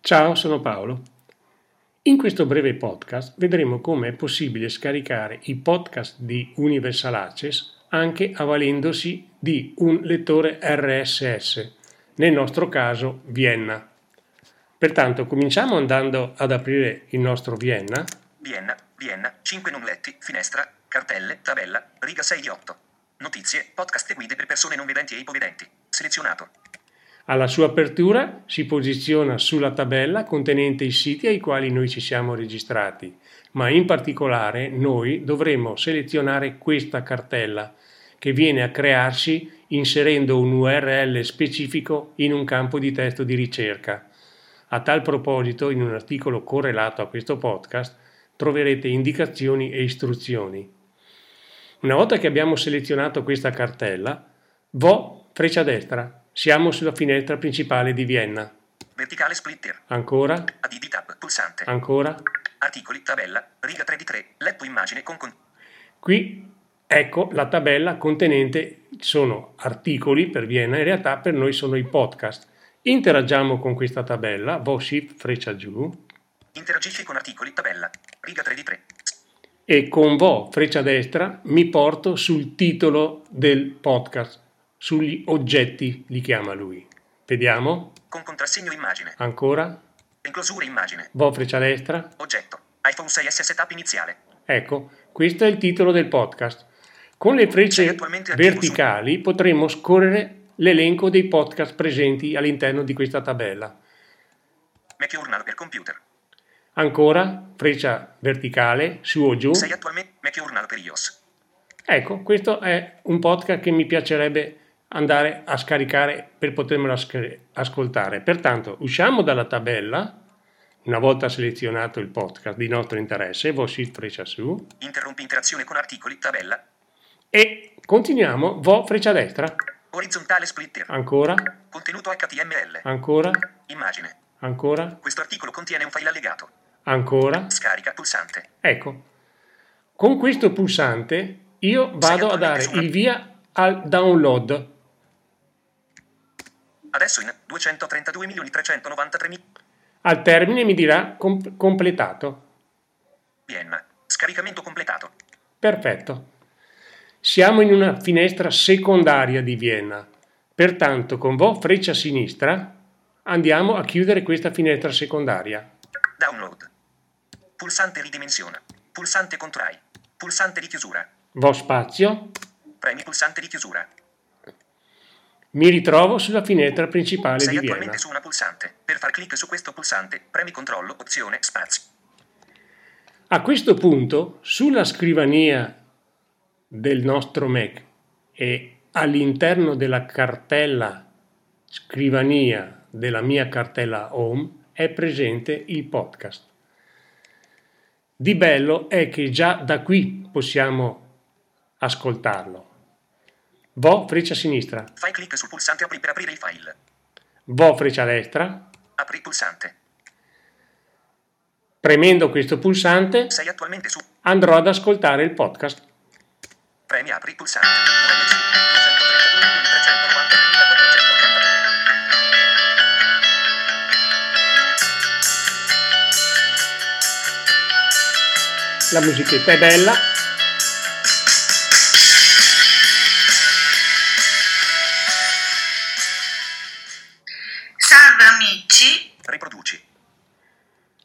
Ciao, sono Paolo. In questo breve podcast vedremo come è possibile scaricare i podcast di Universal Access anche avvalendosi di un lettore RSS, nel nostro caso Vienna. Pertanto cominciamo andando ad aprire il nostro Vienna Vienna, Vienna, 5 non letti, finestra, cartelle, tabella, riga 6 di 8. Notizie, podcast e guide per persone non vedenti e ipovedenti. Selezionato. Alla sua apertura si posiziona sulla tabella contenente i siti ai quali noi ci siamo registrati, ma in particolare noi dovremo selezionare questa cartella che viene a crearsi inserendo un URL specifico in un campo di testo di ricerca. A tal proposito, in un articolo correlato a questo podcast, troverete indicazioni e istruzioni. Una volta che abbiamo selezionato questa cartella, vo freccia destra siamo sulla finestra principale di Vienna. Verticale splitter. Ancora. Add tab, pulsante. Ancora. Articoli, tabella, riga 3 di 3, letto immagine con... con... Qui ecco la tabella contenente, sono articoli per Vienna, in realtà per noi sono i podcast. Interagiamo con questa tabella, vo shift freccia giù. Interagisci con articoli, tabella, riga 3 di 3. E con vo freccia destra mi porto sul titolo del podcast sugli oggetti, li chiama lui. Vediamo. Con contrassegno immagine. Ancora. Enclosura immagine. Vo freccia destra. Oggetto. iPhone 6S setup iniziale. Ecco, questo è il titolo del podcast. Con le frecce verticali su... potremo scorrere l'elenco dei podcast presenti all'interno di questa tabella. Mac Journal per computer. Ancora, freccia verticale, su o giù. Sei attualmente Mac Journal per iOS. Ecco, questo è un podcast che mi piacerebbe andare a scaricare per potermelo ascoltare. Pertanto usciamo dalla tabella, una volta selezionato il podcast di nostro interesse, vo shift freccia su. Interrompi interazione con articoli, tabella. E continuiamo, vo freccia destra. Orizzontale splitter. Ancora. Contenuto HTML. Ancora. Immagine. Ancora. Questo articolo contiene un file allegato. Ancora. Scarica pulsante. Ecco. Con questo pulsante io vado a dare il via al download Adesso in 232.393.000. Al termine mi dirà com- completato. Vienna. Scaricamento completato. Perfetto. Siamo in una finestra secondaria di Vienna. Pertanto con vo freccia sinistra andiamo a chiudere questa finestra secondaria. Download. Pulsante ridimensiona. Pulsante contrai. Pulsante di chiusura. Vo spazio. Premi pulsante di chiusura. Mi ritrovo sulla finestra principale Sei di Vienna. attualmente su una pulsante. Per far clic su questo pulsante, premi controllo, opzione, spazio. A questo punto, sulla scrivania del nostro Mac e all'interno della cartella scrivania della mia cartella Home è presente il podcast. Di bello è che già da qui possiamo ascoltarlo. Vo freccia sinistra. Fai clic sul pulsante apri per aprire il file. Vo freccia destra. Apri pulsante. Premendo questo pulsante andrò ad ascoltare il podcast. Premi apri pulsante. La musichetta è bella. Salve amici, Riproduci.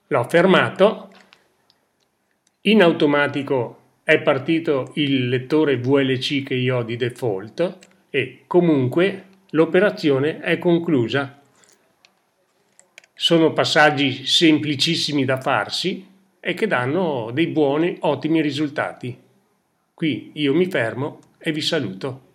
L'ho fermato. In automatico è partito il lettore VLC che io ho di default e comunque l'operazione è conclusa. Sono passaggi semplicissimi da farsi e che danno dei buoni, ottimi risultati. Qui io mi fermo e vi saluto.